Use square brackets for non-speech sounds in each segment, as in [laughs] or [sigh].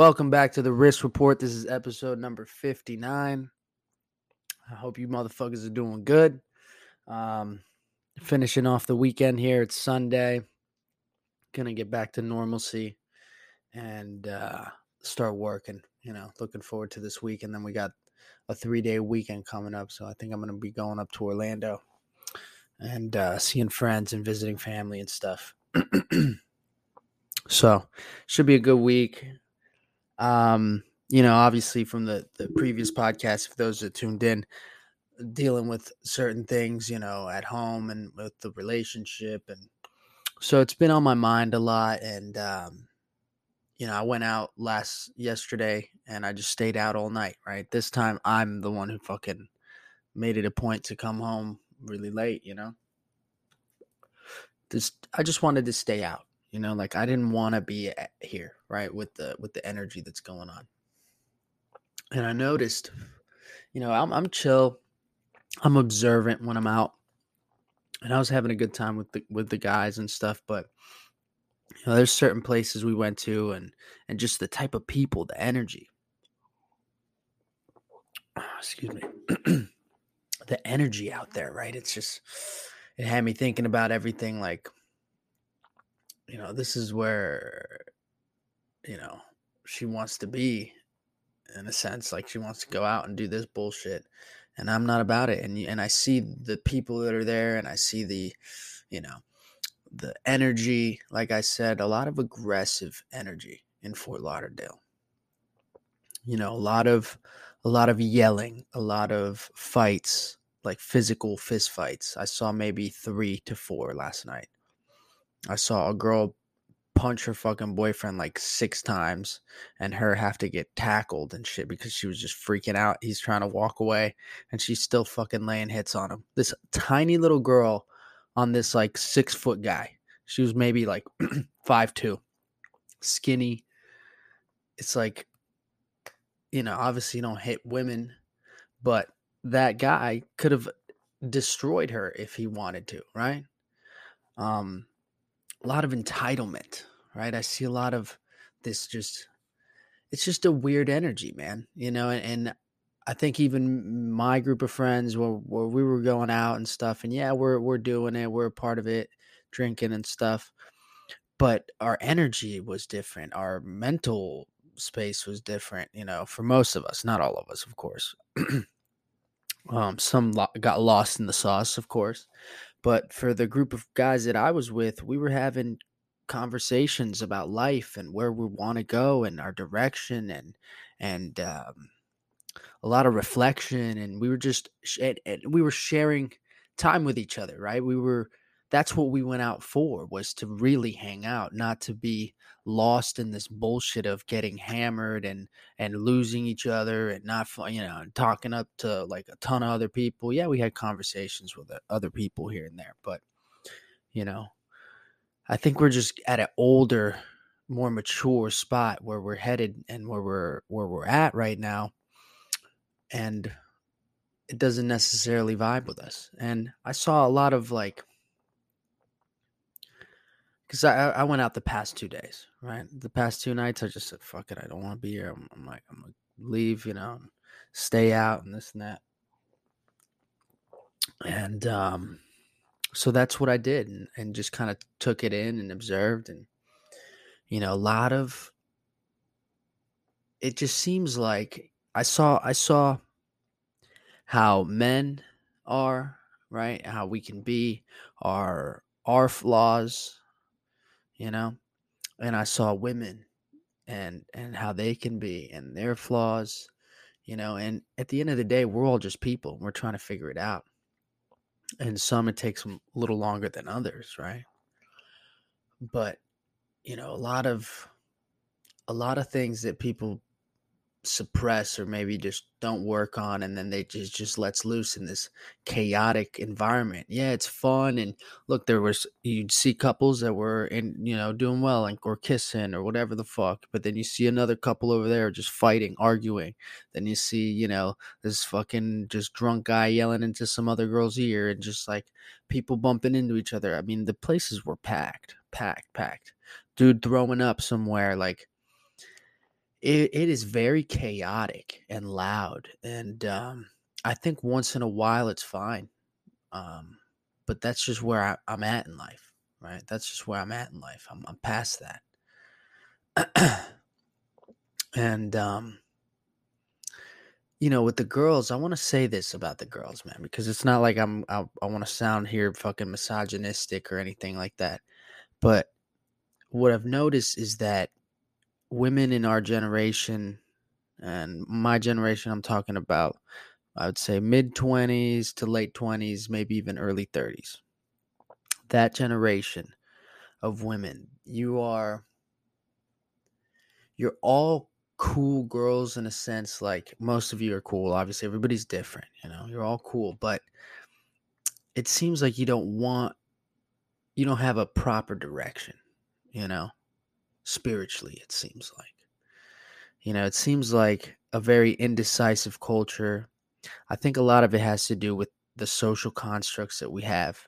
Welcome back to the Risk Report. This is episode number 59. I hope you motherfuckers are doing good. Um, finishing off the weekend here. It's Sunday. Gonna get back to normalcy and uh, start working. You know, looking forward to this week. And then we got a three day weekend coming up. So I think I'm gonna be going up to Orlando and uh, seeing friends and visiting family and stuff. [clears throat] so should be a good week um, you know, obviously from the the previous podcast, if those are tuned in, dealing with certain things, you know, at home and with the relationship, and so it's been on my mind a lot. And um, you know, I went out last yesterday, and I just stayed out all night. Right, this time I'm the one who fucking made it a point to come home really late. You know, just I just wanted to stay out you know like i didn't want to be here right with the with the energy that's going on. And i noticed you know i'm, I'm chill i'm observant when i'm out and i was having a good time with the with the guys and stuff but you know there's certain places we went to and and just the type of people the energy. [sighs] Excuse me. [clears throat] The energy out there right? It's just it had me thinking about everything like you know, this is where, you know, she wants to be in a sense. Like she wants to go out and do this bullshit. And I'm not about it. And, and I see the people that are there and I see the, you know, the energy, like I said, a lot of aggressive energy in Fort Lauderdale. You know, a lot of a lot of yelling, a lot of fights, like physical fist fights. I saw maybe 3 to 4 last night. I saw a girl punch her fucking boyfriend like six times and her have to get tackled and shit because she was just freaking out. He's trying to walk away and she's still fucking laying hits on him. This tiny little girl on this like six foot guy. She was maybe like [clears throat] five two, skinny. It's like, you know, obviously you don't hit women, but that guy could have destroyed her if he wanted to, right? Um, a lot of entitlement, right? I see a lot of this just it's just a weird energy, man. You know, and, and I think even my group of friends where, where we were going out and stuff, and yeah, we're we're doing it, we're a part of it, drinking and stuff. But our energy was different. Our mental space was different, you know, for most of us, not all of us, of course. [clears throat] um, some lo- got lost in the sauce, of course. But for the group of guys that I was with, we were having conversations about life and where we want to go and our direction and and um, a lot of reflection and we were just and, and we were sharing time with each other right? We were that's what we went out for was to really hang out not to be lost in this bullshit of getting hammered and and losing each other and not you know talking up to like a ton of other people. Yeah we had conversations with other people here and there but you know i think we're just at an older more mature spot where we're headed and where we're where we're at right now and it doesn't necessarily vibe with us. And i saw a lot of like because I, I went out the past two days, right? The past two nights, I just said, fuck it, I don't want to be here. I'm, I'm like, I'm going to leave, you know, stay out and this and that. And um, so that's what I did and, and just kind of took it in and observed. And, you know, a lot of it just seems like I saw, I saw how men are, right? How we can be, our, our flaws, you know? And i saw women and and how they can be and their flaws you know? And at the end of the day we're all just people we're trying to figure it out. And some it takes a little longer than others right? But you know a lot of a lot of things that people suppress or maybe just don't work on and then they just just lets loose in this chaotic environment. Yeah it's fun and look there was you'd see couples that were in you know doing well and or kissing or whatever the fuck but then you see another couple over there just fighting arguing. Then you see you know this fucking just drunk guy yelling into some other girl's ear and just like people bumping into each other. I mean the places were packed packed packed. Dude throwing up somewhere like it, it is very chaotic and loud and um, i think once in a while it's fine um, but that's just where I, am at in life right? That's just where i'm at in life. I'm, I'm past that. [clears throat] And um, you know with the girls i want to say this about the girls man because it's not like i'm i, I want to sound here fucking misogynistic or anything like that but what i've noticed is that women in our generation and my generation i'm talking about i would say mid 20s to late 20s maybe even early 30s that generation of women you are you're all cool girls in a sense like most of you are cool obviously everybody's different you know you're all cool but it seems like you don't want you don't have a proper direction you know spiritually, it seems like. You know, it seems like a very indecisive culture. I think a lot of it has to do with the social constructs that we have,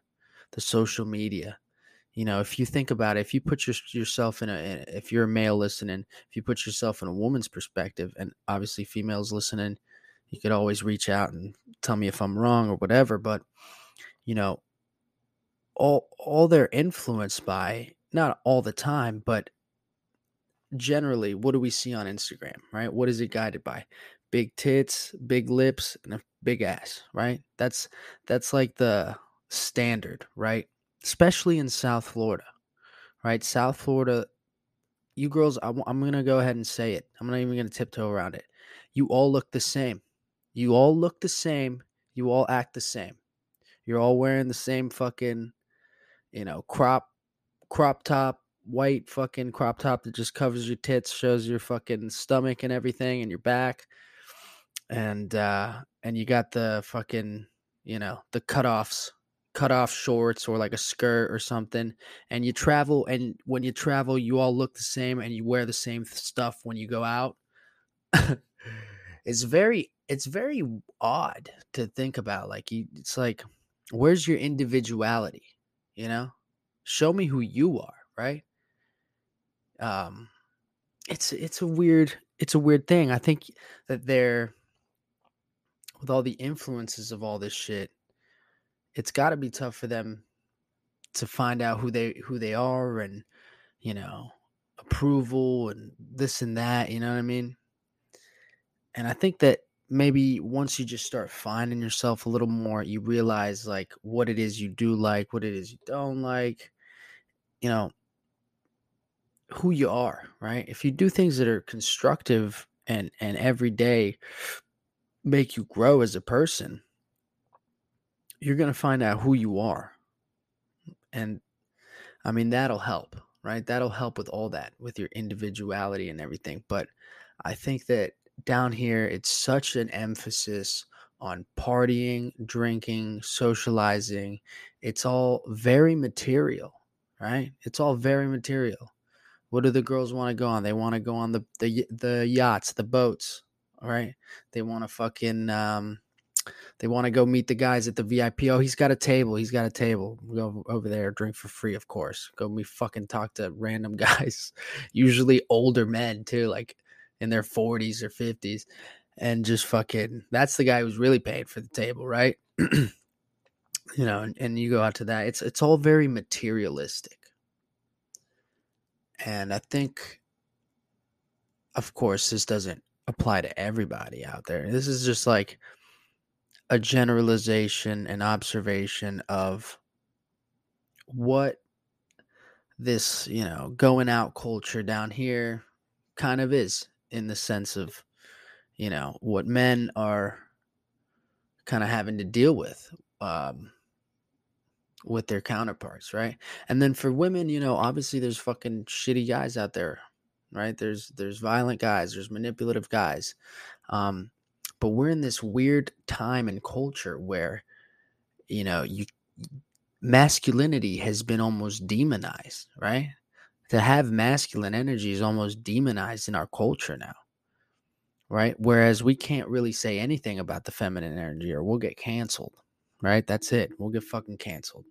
the social media. You know, if you think about it, if you put your, yourself in a, if you're a male listening, if you put yourself in a woman's perspective, and obviously females listening, you could always reach out and tell me if I'm wrong or whatever. But, you know, all all they're influenced by, not all the time, but generally, what do we see on Instagram, right? What is it guided by? Big tits, big lips, and a big ass, right? That's that's like the standard, right? Especially in South Florida, right? South Florida, you girls, I'm, I'm gonna go ahead and say it. I'm not even gonna tiptoe around it. You all look the same. You all look the same. You all act the same. You're all wearing the same fucking, you know, crop crop top white fucking crop top that just covers your tits, shows your fucking stomach and everything and your back. And uh and you got the fucking, you know, the cutoffs, cut off shorts or like a skirt or something. And you travel and when you travel you all look the same and you wear the same stuff when you go out. [laughs] it's very it's very odd to think about. Like you it's like where's your individuality? You know? Show me who you are, right? Um it's it's a weird it's a weird thing. I think that they're with all the influences of all this shit, it's got to be tough for them to find out who they who they are and you know approval and this and that. You know what I mean? And I think that maybe once you just start finding yourself a little more, you realize like what it is you do like, what it is you don't like. You know, who you are, right? If you do things that are constructive and and every day make you grow as a person, you're going to find out who you are. And I mean that'll help, right? That'll help with all that, with your individuality and everything. But I think that down here it's such an emphasis on partying, drinking, socializing. It's all very material, right? It's all very material. What do the girls want to go on? They want to go on the the the yachts, the boats. All right. They want to fucking um they want to go meet the guys at the VIP. Oh, he's got a table. He's got a table. We'll go over there, drink for free, of course. Go me fucking talk to random [laughs] guys, usually older men too, like in their 40s or 50s, and just fucking. That's the guy who's really paying for the table, right? [clears throat] you know, and, and you go out to that. It's it's all very materialistic. And I think, of course, this doesn't apply to everybody out there. This is just like a generalization and observation of what this, you know, going out culture down here kind of is in the sense of, you know, what men are kind of having to deal with. Um, with their counterparts, right? And then for women, you know, obviously there's fucking shitty guys out there. right? There's there's violent guys, there's manipulative guys. Um, but we're in this weird time and culture where you know, you masculinity has been almost demonized, right? To have masculine energy is almost demonized in our culture now. Right? Whereas we can't really say anything about the feminine energy or we'll get canceled. Right? That's it. We'll get fucking canceled.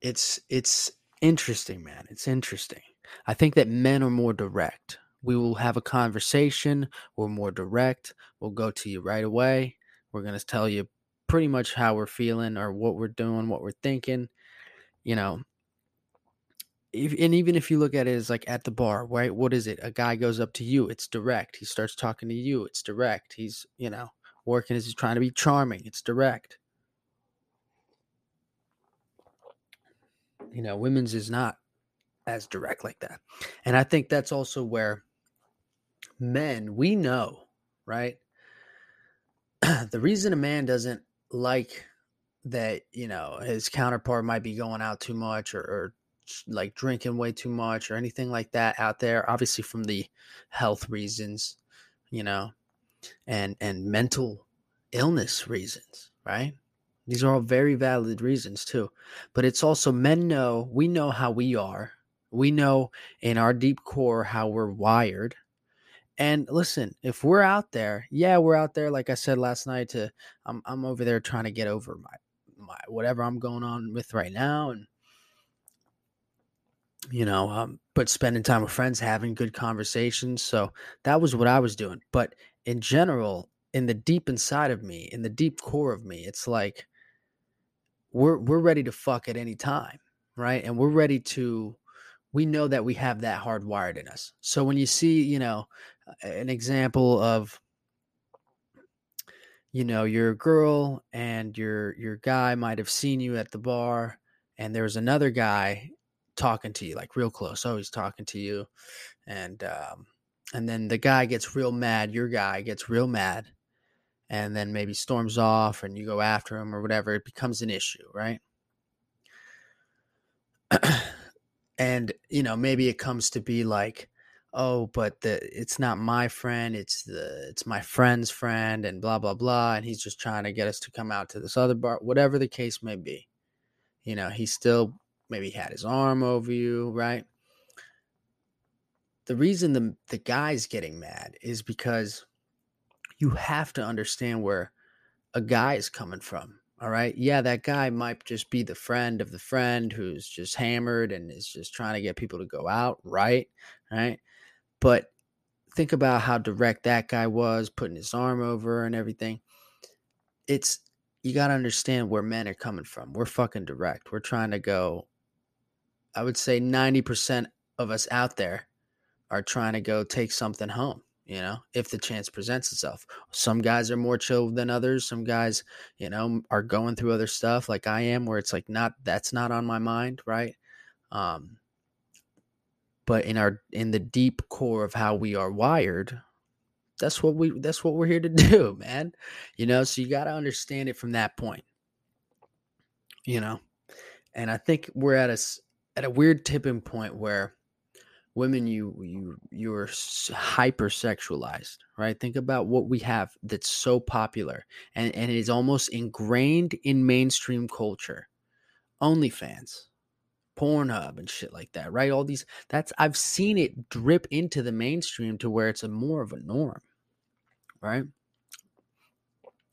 it's it's interesting, man. It's interesting. I think that men are more direct. We will have a conversation. We're more direct. We'll go to you right away. We're to tell you pretty much how we're feeling or what we're doing, what we're thinking. You know, if, and even if you look at it as like at the bar, right? What is it? A guy goes up to you, it's direct. He starts talking to you, it's direct. He's, you know, working as he's trying to be charming, it's direct. You know, women's is not as direct like that. And I think that's also where men, we know, right? [clears throat] the reason a man doesn't like that, you know, his counterpart might be going out too much or, or like drinking way too much or anything like that out there, obviously from the health reasons, you know, and and mental illness reasons, right? These are all very valid reasons too. But it's also men know, we know how we are. We know in our deep core how we're wired and listen, if we're out there, yeah, we're out there. Like I said last night, to I'm I'm over there trying to get over my my whatever I'm going on with right now, and you know, um, but spending time with friends, having good conversations. So that was what I was doing. But in general, in the deep inside of me, in the deep core of me, it's like we're we're ready to fuck at any time, right? And we're ready to we know that we have that hardwired in us. So when you see, you know, an example of you know, your girl and your your guy might have seen you at the bar and there's another guy talking to you like real close. Oh, he's talking to you and um and then the guy gets real mad, your guy gets real mad and then maybe storms off and you go after him or whatever, it becomes an issue, right? [clears throat] and you know maybe it comes to be like oh but the it's not my friend it's the it's my friend's friend and blah blah blah and he's just trying to get us to come out to this other bar whatever the case may be you know he still maybe he had his arm over you right the reason the the guy's getting mad is because you have to understand where a guy is coming from all right. Yeah, that guy might just be the friend of the friend who's just hammered and is just trying to get people to go out. Right. Right. But think about how direct that guy was, putting his arm over and everything. It's, you got to understand where men are coming from. We're fucking direct. We're trying to go, I would say 90% of us out there are trying to go take something home you know, if the chance presents itself. Some guys are more chill than others. Some guys, you know, are going through other stuff like I am where it's like not that's not on my mind, right? Um but in our in the deep core of how we are wired, that's what we that's what we're here to [laughs] do, man. You know, so you got to understand it from that point. You know. And I think we're at a at a weird tipping point where women you you you're hypersexualized right? Think about what we have that's so popular and and it is almost ingrained in mainstream culture. Onlyfans pornhub and shit like that right? All these that's i've seen it drip into the mainstream to where it's a more of a norm right?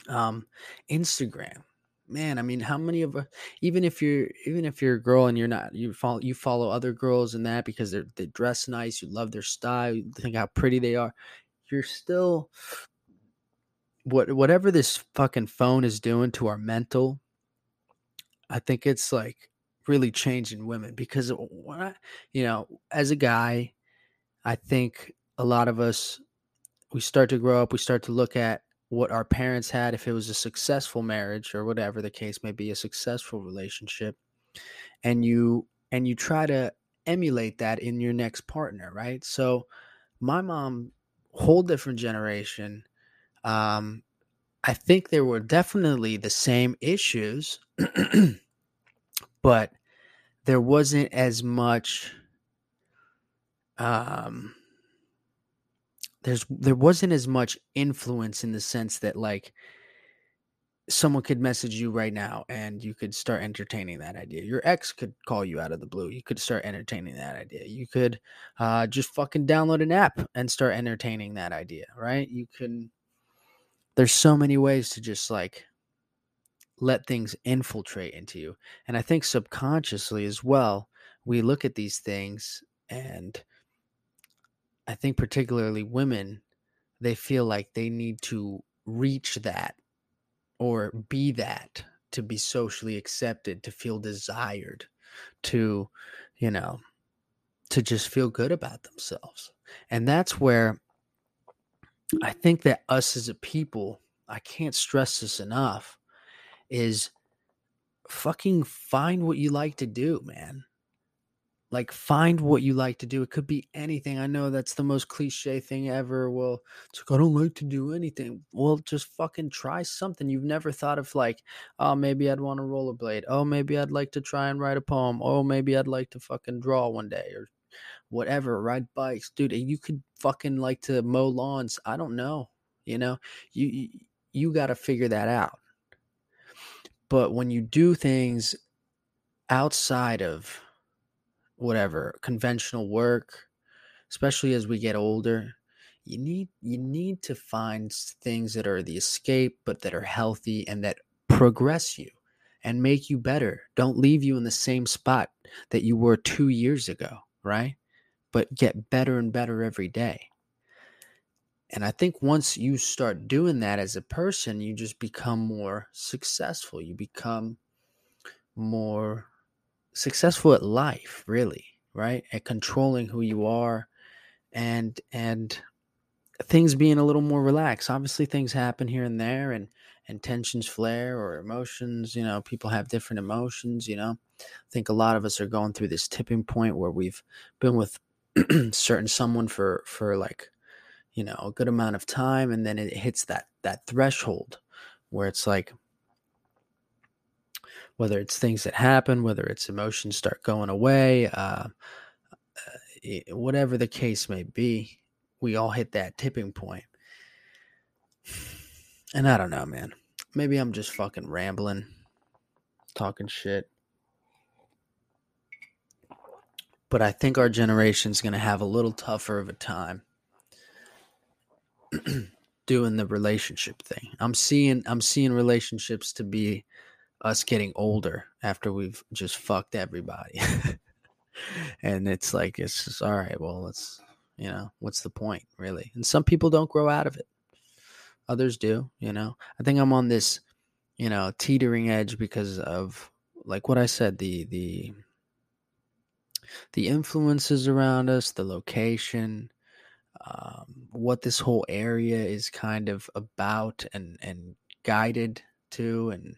Um instagram man, I mean, how many of even if you're even if you're a girl and you're not you follow you follow other girls and that because they're they dress nice, you love their style, you think how pretty they are, you're still what whatever this fucking phone is doing to our mental. I think it's like really changing women because you know, as a guy, I think a lot of us we start to grow up, we start to look at what our parents had if it was a successful marriage or whatever the case may be a successful relationship and you and you try to emulate that in your next partner right? So my mom whole different generation um i think there were definitely the same issues [clears throat] but there wasn't as much um there's there wasn't as much influence in the sense that like someone could message you right now and you could start entertaining that idea. Your ex could call you out of the blue. You could start entertaining that idea. You could uh, just fucking download an app and start entertaining that idea, right? You can. There's so many ways to just like let things infiltrate into you. And I think subconsciously as well, we look at these things and I think particularly women, they feel like they need to reach that or be that to be socially accepted, to feel desired, to, you know, to just feel good about themselves. And that's where I think that us as a people, I can't stress this enough, is fucking find what you like to do, man like find what you like to do it could be anything i know that's the most cliche thing ever well it's like i don't like to do anything. Well just fucking try something you've never thought of like oh maybe i'd want to rollerblade oh maybe i'd like to try and write a poem oh maybe i'd like to fucking draw one day or whatever ride bikes dude you could fucking like to mow lawns i don't know you know? You you, you got to figure that out. But when you do things outside of whatever conventional work especially as we get older you need you need to find things that are the escape but that are healthy and that progress you and make you better. Don't leave you in the same spot that you were 2 years ago right? But get better and better every day. And i think once you start doing that as a person you just become more successful. You become more successful at life, really, right? At controlling who you are and and things being a little more relaxed. Obviously things happen here and there and and tensions flare or emotions, you know, people have different emotions, you know. I think a lot of us are going through this tipping point where we've been with [clears throat] certain someone for for like you know, a good amount of time and then it hits that that threshold where it's like whether it's things that happen, whether it's emotions start going away, uh, uh whatever the case may be, we all hit that tipping point. And I don't know, man. Maybe I'm just fucking rambling, talking shit. But I think our generation's going to have a little tougher of a time [clears throat] doing the relationship thing. I'm seeing I'm seeing relationships to be us getting older after we've just fucked everybody. [laughs] and it's like it's just all right, well, let's you know, what's the point, really? And some people don't grow out of it. Others do, you know. I think I'm on this, you know, teetering edge because of like what I said, the the the influences around us, the location, um, what this whole area is kind of about and and guided to and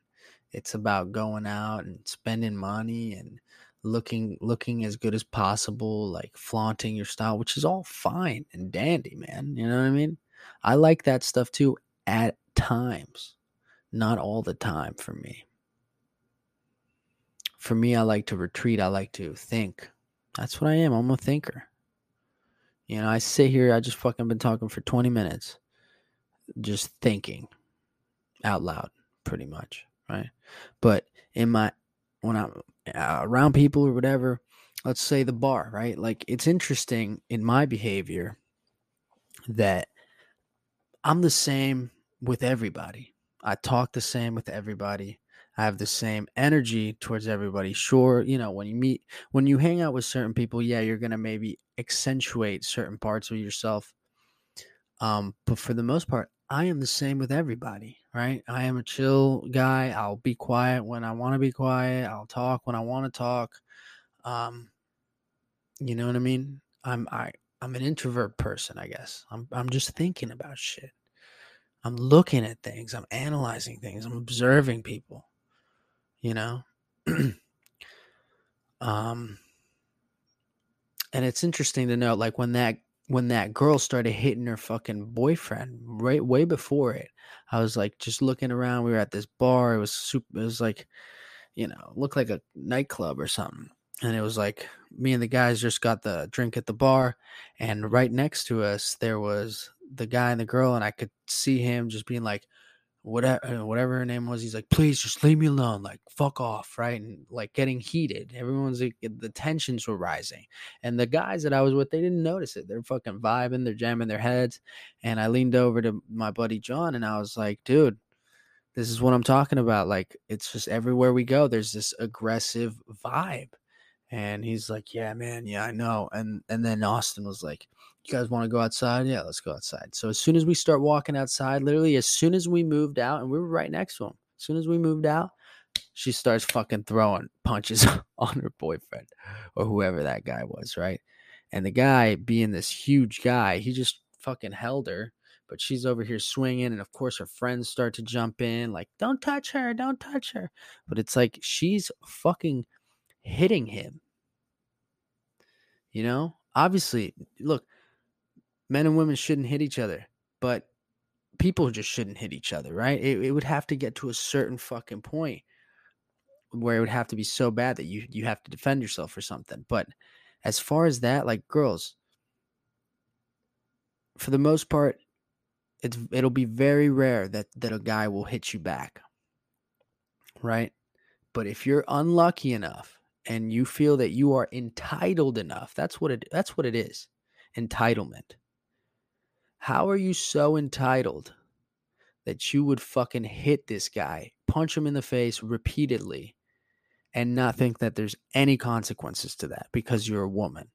it's about going out and spending money and looking looking as good as possible, like flaunting your style, which is all fine and dandy, man. You know what I mean? I like that stuff too at times. Not all the time for me. For me, I like to retreat. I like to think. That's what I am. I'm a thinker. You know, I sit here, I just fucking been talking for 20 minutes, just thinking out loud, pretty much right? But in my when I'm uh, around people or whatever, let's say the bar, right? Like it's interesting in my behavior that I'm the same with everybody. I talk the same with everybody. I have the same energy towards everybody. Sure, you know, when you meet, when you hang out with certain people, yeah, you're going to maybe accentuate certain parts of yourself. Um, but for the most part, I am the same with everybody, right? I am a chill guy. I'll be quiet when I want to be quiet. I'll talk when I want to talk. Um, you know what I mean? I'm I I'm an introvert person, I guess. I'm I'm just thinking about shit. I'm looking at things. I'm analyzing things. I'm observing people. You know? [clears throat] um and it's interesting to note like when that when that girl started hitting her fucking boyfriend right way before it i was like just looking around we were at this bar it was super it was like you know looked like a nightclub or something and it was like me and the guys just got the drink at the bar and right next to us there was the guy and the girl and i could see him just being like whatever uh, whatever her name was he's like please just leave me alone like fuck off right and like getting heated. Everyone's like the tensions were rising and the guys that i was with they didn't notice it. They're fucking vibing they're jamming their heads and i leaned over to my buddy john and i was like dude this is what i'm talking about like it's just everywhere we go there's this aggressive vibe and he's like yeah man yeah i know and and then austin was like you guys want to go outside? Yeah, let's go outside. So as soon as we start walking outside, literally as soon as we moved out, and we were right next to him, as soon as we moved out, she starts fucking throwing [laughs] punches [laughs] on her boyfriend or whoever that guy was, right? And the guy, being this huge guy, he just fucking held her. But she's over here swinging, and of course her friends start to jump in, like, "Don't touch her, don't touch her." But it's like she's fucking hitting him. You know, obviously, look, men and women shouldn't hit each other, but people just shouldn't hit each other, right? It, it would have to get to a certain fucking point where it would have to be so bad that you you have to defend yourself or something. But as far as that, like girls, for the most part, it's it'll be very rare that that a guy will hit you back. Right? But if you're unlucky enough and you feel that you are entitled enough, that's what it that's what it is. Entitlement. How are you so entitled that you would fucking hit this guy, punch him in the face repeatedly, and not think that there's any consequences to that because you're a woman?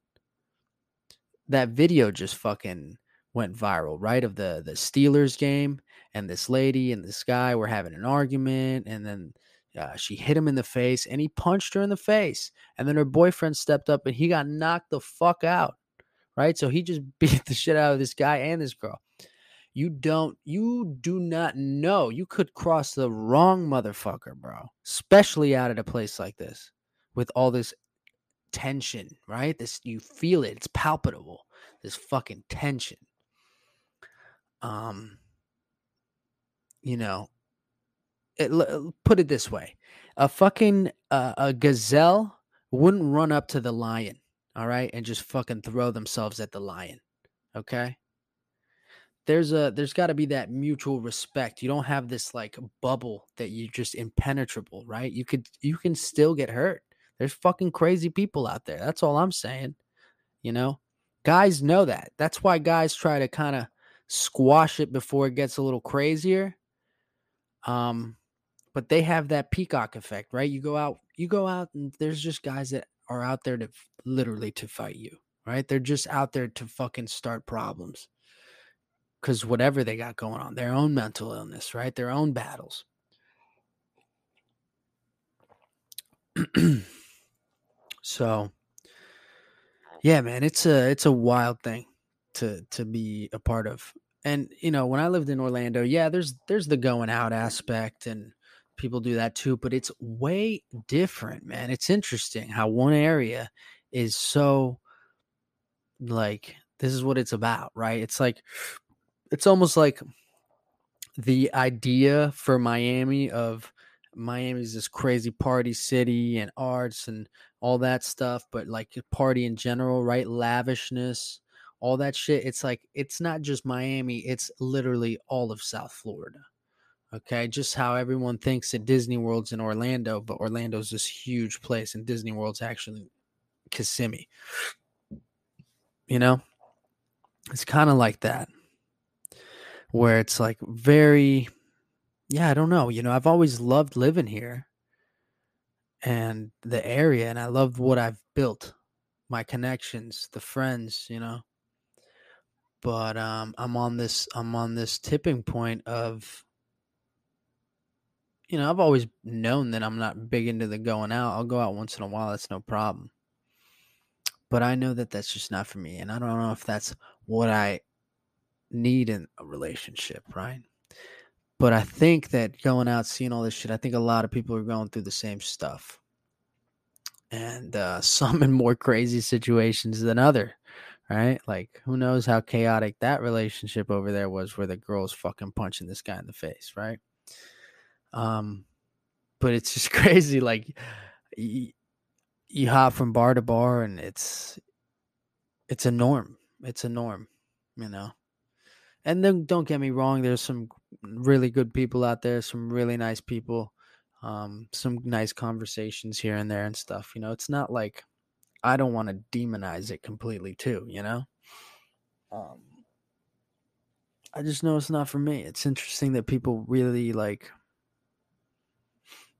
That video just fucking went viral, right? Of the the Steelers game, and this lady and this guy were having an argument, and then uh, she hit him in the face, and he punched her in the face, and then her boyfriend stepped up, and he got knocked the fuck out right? So he just [laughs] beat the shit out of this guy and this girl. You don't, you do not know. You could cross the wrong motherfucker, bro. Especially out at a place like this with all this tension, right? This, you feel it. It's palpable. This fucking tension. Um, you know, it, put it this way a fucking uh, a gazelle wouldn't run up to the lion all right, and just fucking throw themselves at the lion. Okay? There's a there's got to be that mutual respect. You don't have this like bubble that you just impenetrable, right? You could you can still get hurt. There's fucking crazy people out there. That's all I'm saying. You know? Guys know that. That's why guys try to kind of squash it before it gets a little crazier. Um but they have that peacock effect, right? You go out, you go out and there's just guys that are out there to literally to fight you, right? They're just out there to fucking start problems. Cuz whatever they got going on, their own mental illness, right? Their own battles. [clears throat] so yeah, man, it's a it's a wild thing to to be a part of. And you know, when I lived in Orlando, yeah, there's there's the going out aspect and people do that too, but it's way different, man. It's interesting how one area is so like this is what it's about, right? It's like it's almost like the idea for Miami of Miami's this crazy party city and arts and all that stuff, but like party in general, right? Lavishness, all that shit. It's like it's not just Miami, it's literally all of South Florida. Okay, just how everyone thinks that Disney World's in Orlando, but Orlando's this huge place, and Disney World's actually Kissimmee. You know, it's kind of like that, where it's like very, yeah, I don't know. You know, I've always loved living here and the area, and I love what I've built, my connections, the friends, you know. But um, I'm on this, I'm on this tipping point of you know, I've always known that I'm not big into the going out. I'll go out once in a while. That's no problem. But I know that that's just not for me. And I don't know if that's what I need in a relationship, right? But I think that going out, seeing all this shit, I think a lot of people are going through the same stuff. And uh, [laughs] some in more crazy situations than other, right? Like, who knows how chaotic that relationship over there was where the girl's fucking punching this guy in the face, right? Um, but it's just [laughs] crazy. Like, you hop from bar to bar and it's it's a norm. It's a norm, you know. And then don't get me wrong, there's some really good people out there, some really nice people, um, some nice conversations here and there and stuff. You know, it's not like I don't want to demonize it completely too, you know? Um I just know it's not for me. It's interesting that people really like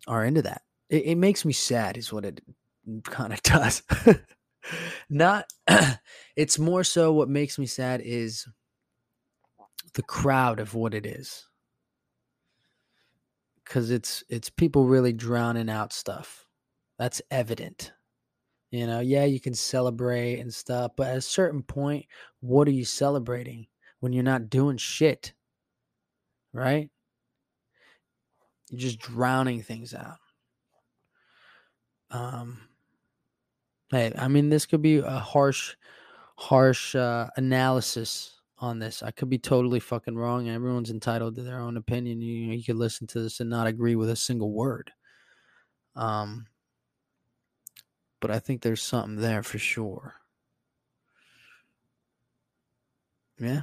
are into that. It, it makes me sad, is what it kind of [laughs] does. not, [clears throat] it's more so what makes me sad is the crowd of what it is. Cause it's it's people really drowning out stuff. That's evident. You know, yeah, you can celebrate and stuff, but at a certain point, what are you celebrating? when you're not doing shit, right? You're just drowning things out. Um, hey, I mean, this could be a harsh, harsh uh, analysis on this. I could be totally fucking wrong. Everyone's entitled to their own opinion. You, you could listen to this and not agree with a single word. Um, but I think there's something there for sure. Yeah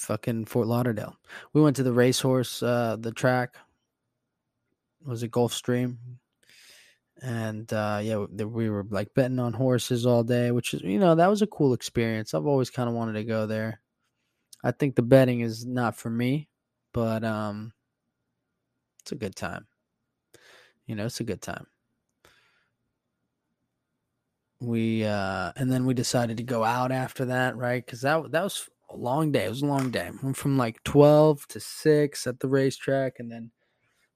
fucking Fort Lauderdale. We went to the racehorse, uh, the track. Was it Gulfstream? And uh, yeah, we were like betting on horses all day, which is you know that was a cool experience. I've always kind of wanted to go there. I think the betting is not for me, but um, it's a good time. You know, it's a good time. We uh, and then we decided to go out after that, right? Because that that was a long day. It was a long day. Went from like 12 to 6 at the racetrack and then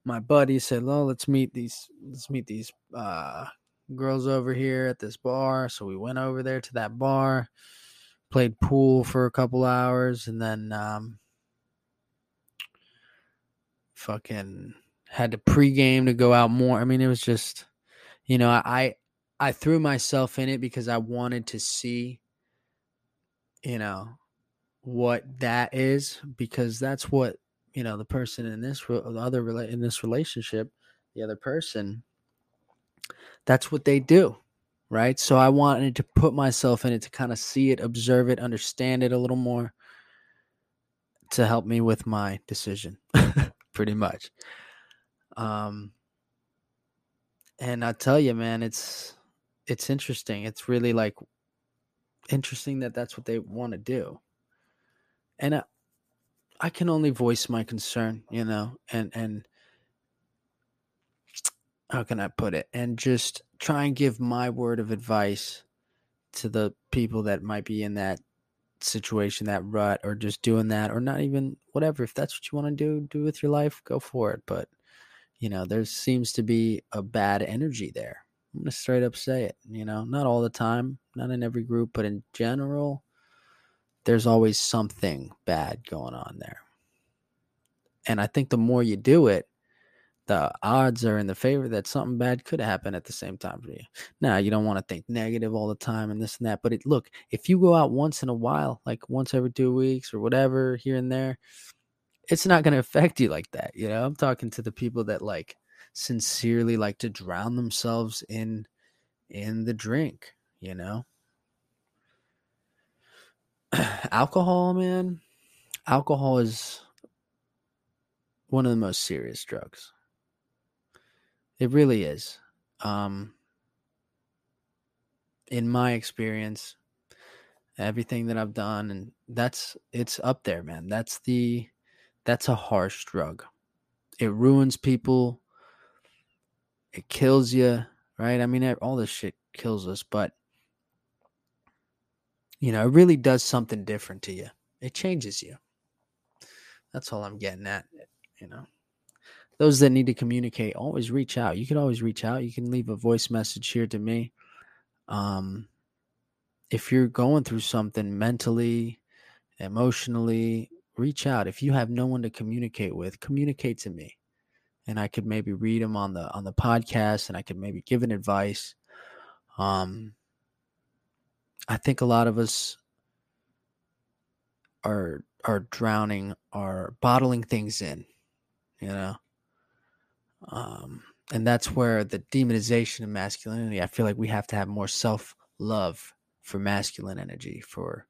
my buddy said, "Well, let's meet these let's meet these uh, girls over here at this bar." So we went over there to that bar, played pool for a couple hours and then um fucking had to pregame to go out more. I mean, it was just you know, I I threw myself in it because I wanted to see you know what that is because that's what you know the person in this the other in this relationship the other person that's what they do right? So i wanted to put myself in it to kind of see it observe it understand it a little more to help me with my decision [laughs] pretty much. Um and i tell you man it's it's interesting. It's really like interesting that that's what they want to do. And I, I can only voice my concern, you know, and and how can I put it? And just try and give my word of advice to the people that might be in that situation, that rut, or just doing that, or not even whatever. If that's what you want to do, do with your life, go for it. But you know, there seems to be a bad energy there. I'm gonna straight up say it. You know, not all the time, not in every group, but in general, there's always something bad going on there. And I think the more you do it, the odds are in the favor that something bad could happen at the same time for you. Now, you don't want to think negative all the time and this and that, but it, look, if you go out once in a while, like once every two weeks or whatever, here and there, it's not going to affect you like that. You know, I'm talking to the people that like sincerely like to drown themselves in in the drink, you know? [clears throat] alcohol, man, alcohol is one of the most serious drugs. It really is. Um, in my experience, everything that I've done, and that's it's up there, man. That's the that's a harsh drug. It ruins people. It kills you, right? I mean, all this shit kills us, but you know, it really does something different to you. It changes you. That's all I'm getting at, you know. Those that need to communicate, always reach out. You can always reach out. You can leave a voice message here to me. Um, if you're going through something mentally, emotionally, reach out. If you have no one to communicate with, communicate to me. And I could maybe read them on the on the podcast and I could maybe give an advice. Um, I think a lot of us are are drowning, are bottling things in, you know. Um, and that's where the demonization of masculinity i feel like we have to have more self love for masculine energy for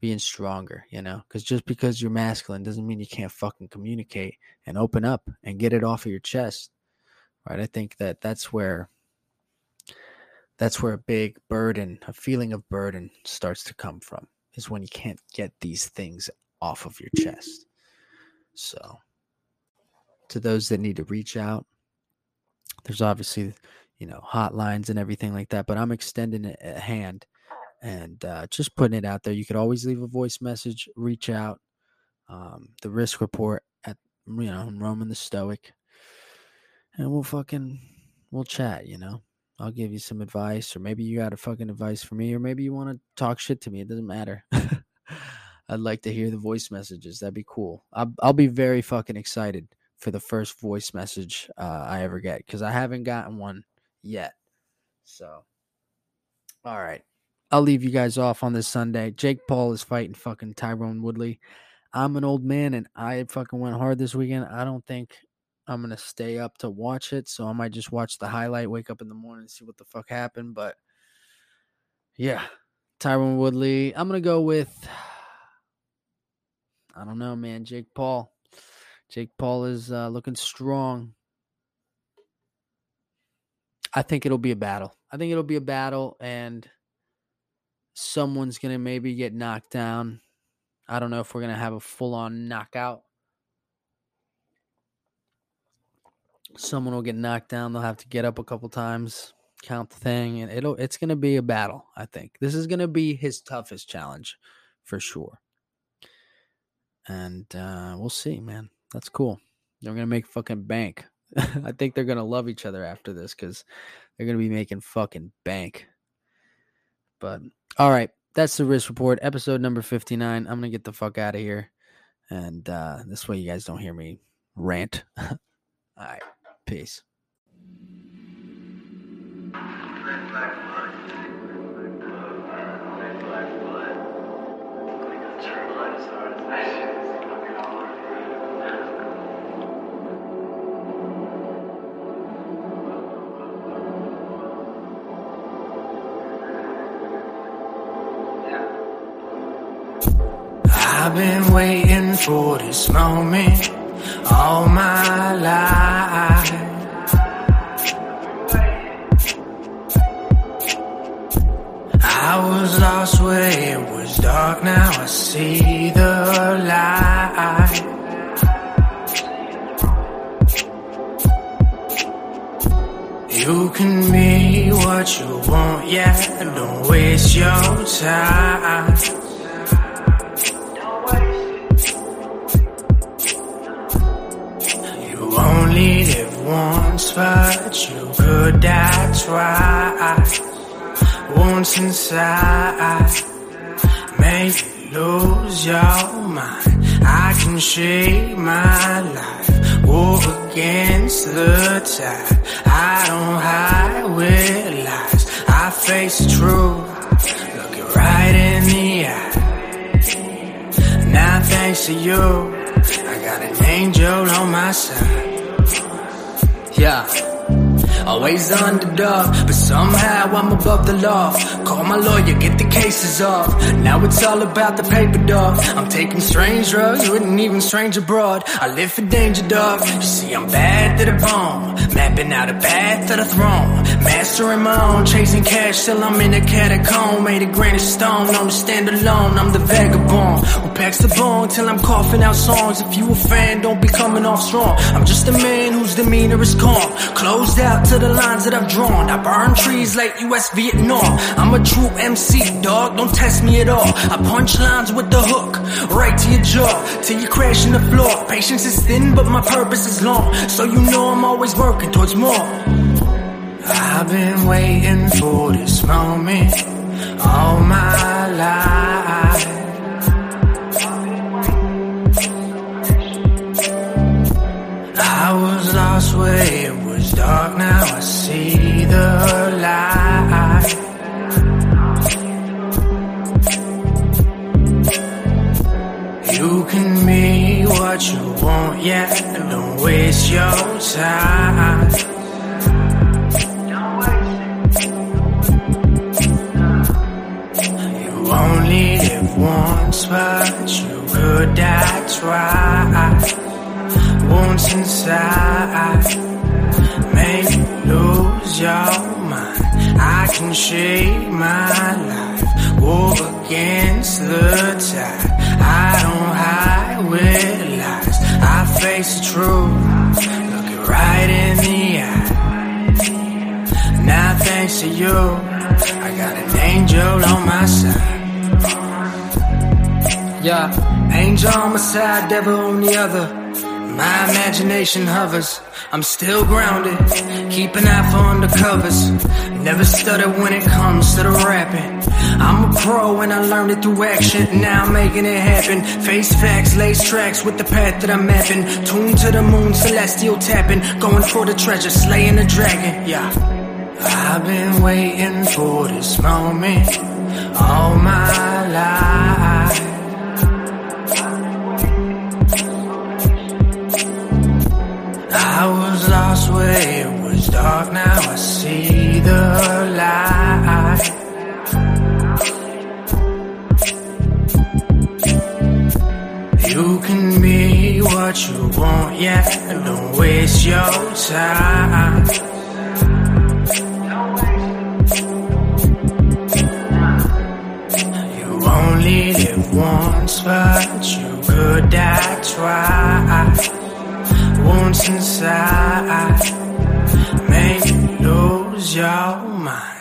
being stronger you know because just because you're masculine doesn't mean you can't fucking communicate and open up and get it off of your chest right i think that that's where that's where a big burden a feeling of burden starts to come from is when you can't get these things off of your chest so to those that need to reach out there's obviously, you know, hotlines and everything like that, but I'm extending a hand and uh, just putting it out there. You could always leave a voice message, reach out. Um, the risk report at, you know, Roman the Stoic. And we'll fucking, we'll chat, you know. I'll give you some advice, or maybe you got a fucking advice for me, or maybe you want to talk shit to me. It doesn't matter. [laughs] I'd like to hear the voice messages. That'd be cool. I'll, I'll be very fucking excited for the first voice message uh, I ever get because I haven't gotten one yet. So, all right. I'll leave you guys off on this Sunday. Jake Paul is fighting fucking Tyron Woodley. I'm an old man and I fucking went hard this weekend. I don't think I'm to stay up to watch it. So I might just watch the highlight, wake up in the morning and see what the fuck happened. But yeah, Tyron Woodley. I'm to go with, I don't know, man. Jake Paul. Jake Paul is uh, looking strong. I think it'll be a battle. I think it'll be a battle, and someone's to maybe get knocked down. I don't know if we're to have a full on knockout. Someone will get knocked down. They'll have to get up a couple times, count the thing, and it'll it's to be a battle, I think. This is to be his toughest challenge for sure. And uh, we'll see, man. That's cool. They're gonna make fucking bank. [laughs] I think they're gonna love each other after this because they're gonna be making fucking bank. But all right, that's the risk report, episode number fifty nine. I'm gonna get the fuck out of here, and uh, this way you guys don't hear me rant. [laughs] all right, peace. I've been waiting for this moment all my life. I was lost where it was dark, now I see the light. You can be what you want, yeah, don't waste your time. But you could die twice. Once inside, make you lose your mind. I can shape my life, walk against the tide. I don't hide with lies, I face the truth, look it right in the eye. Now thanks to you, I got an angel on my side. Yeah. Always underdog, but somehow I'm above the law. Call my lawyer, get the cases off. Now it's all about the paper, dog. I'm taking strange drugs an even stranger broad. I live for danger, dog. You see, I'm bad to the bone. Mapping out a path to the throne. Mastering my own, chasing cash till I'm in a catacomb. Made of granite stone, known to stand alone. I'm the vagabond who packs the bone till I'm coughing out songs. If you a fan, don't be coming off strong. I'm just a man whose demeanor is calm. Closed out to the lines that I've drawn. I burn trees like US Vietnam. I'm a true MC, dog. Don't test me at all. I punch lines with the hook, right to your jaw, till you crash in the floor. Patience is thin, but my purpose is long. So you know I'm always working towards more. I've been waiting for this moment all my life. yeah. Don't waste your time. You only live once, but you could die twice. Wounds inside make you lose your mind. I can shape my life, walk against the tide. I don't hide with face the truth, look it right in the eye. Now thanks to you, I got an angel on my side. Yeah, angel on my side, devil on the other. My imagination hovers. I'm still grounded, keep an eye for undercovers. Never stutter when it comes to the rapping. I'm a pro and I learned it through action. Now I'm making it happen. Face facts, lace tracks with the path that I'm mapping. Tuned to the moon, celestial tapping. Going for the treasure, slaying the dragon. Yeah. I've been waiting for this moment all my life. Dark, now I see the light. You can be what you want, yeah, and don't waste your time. You only live once, but you could die twice. Once inside, lose your mind.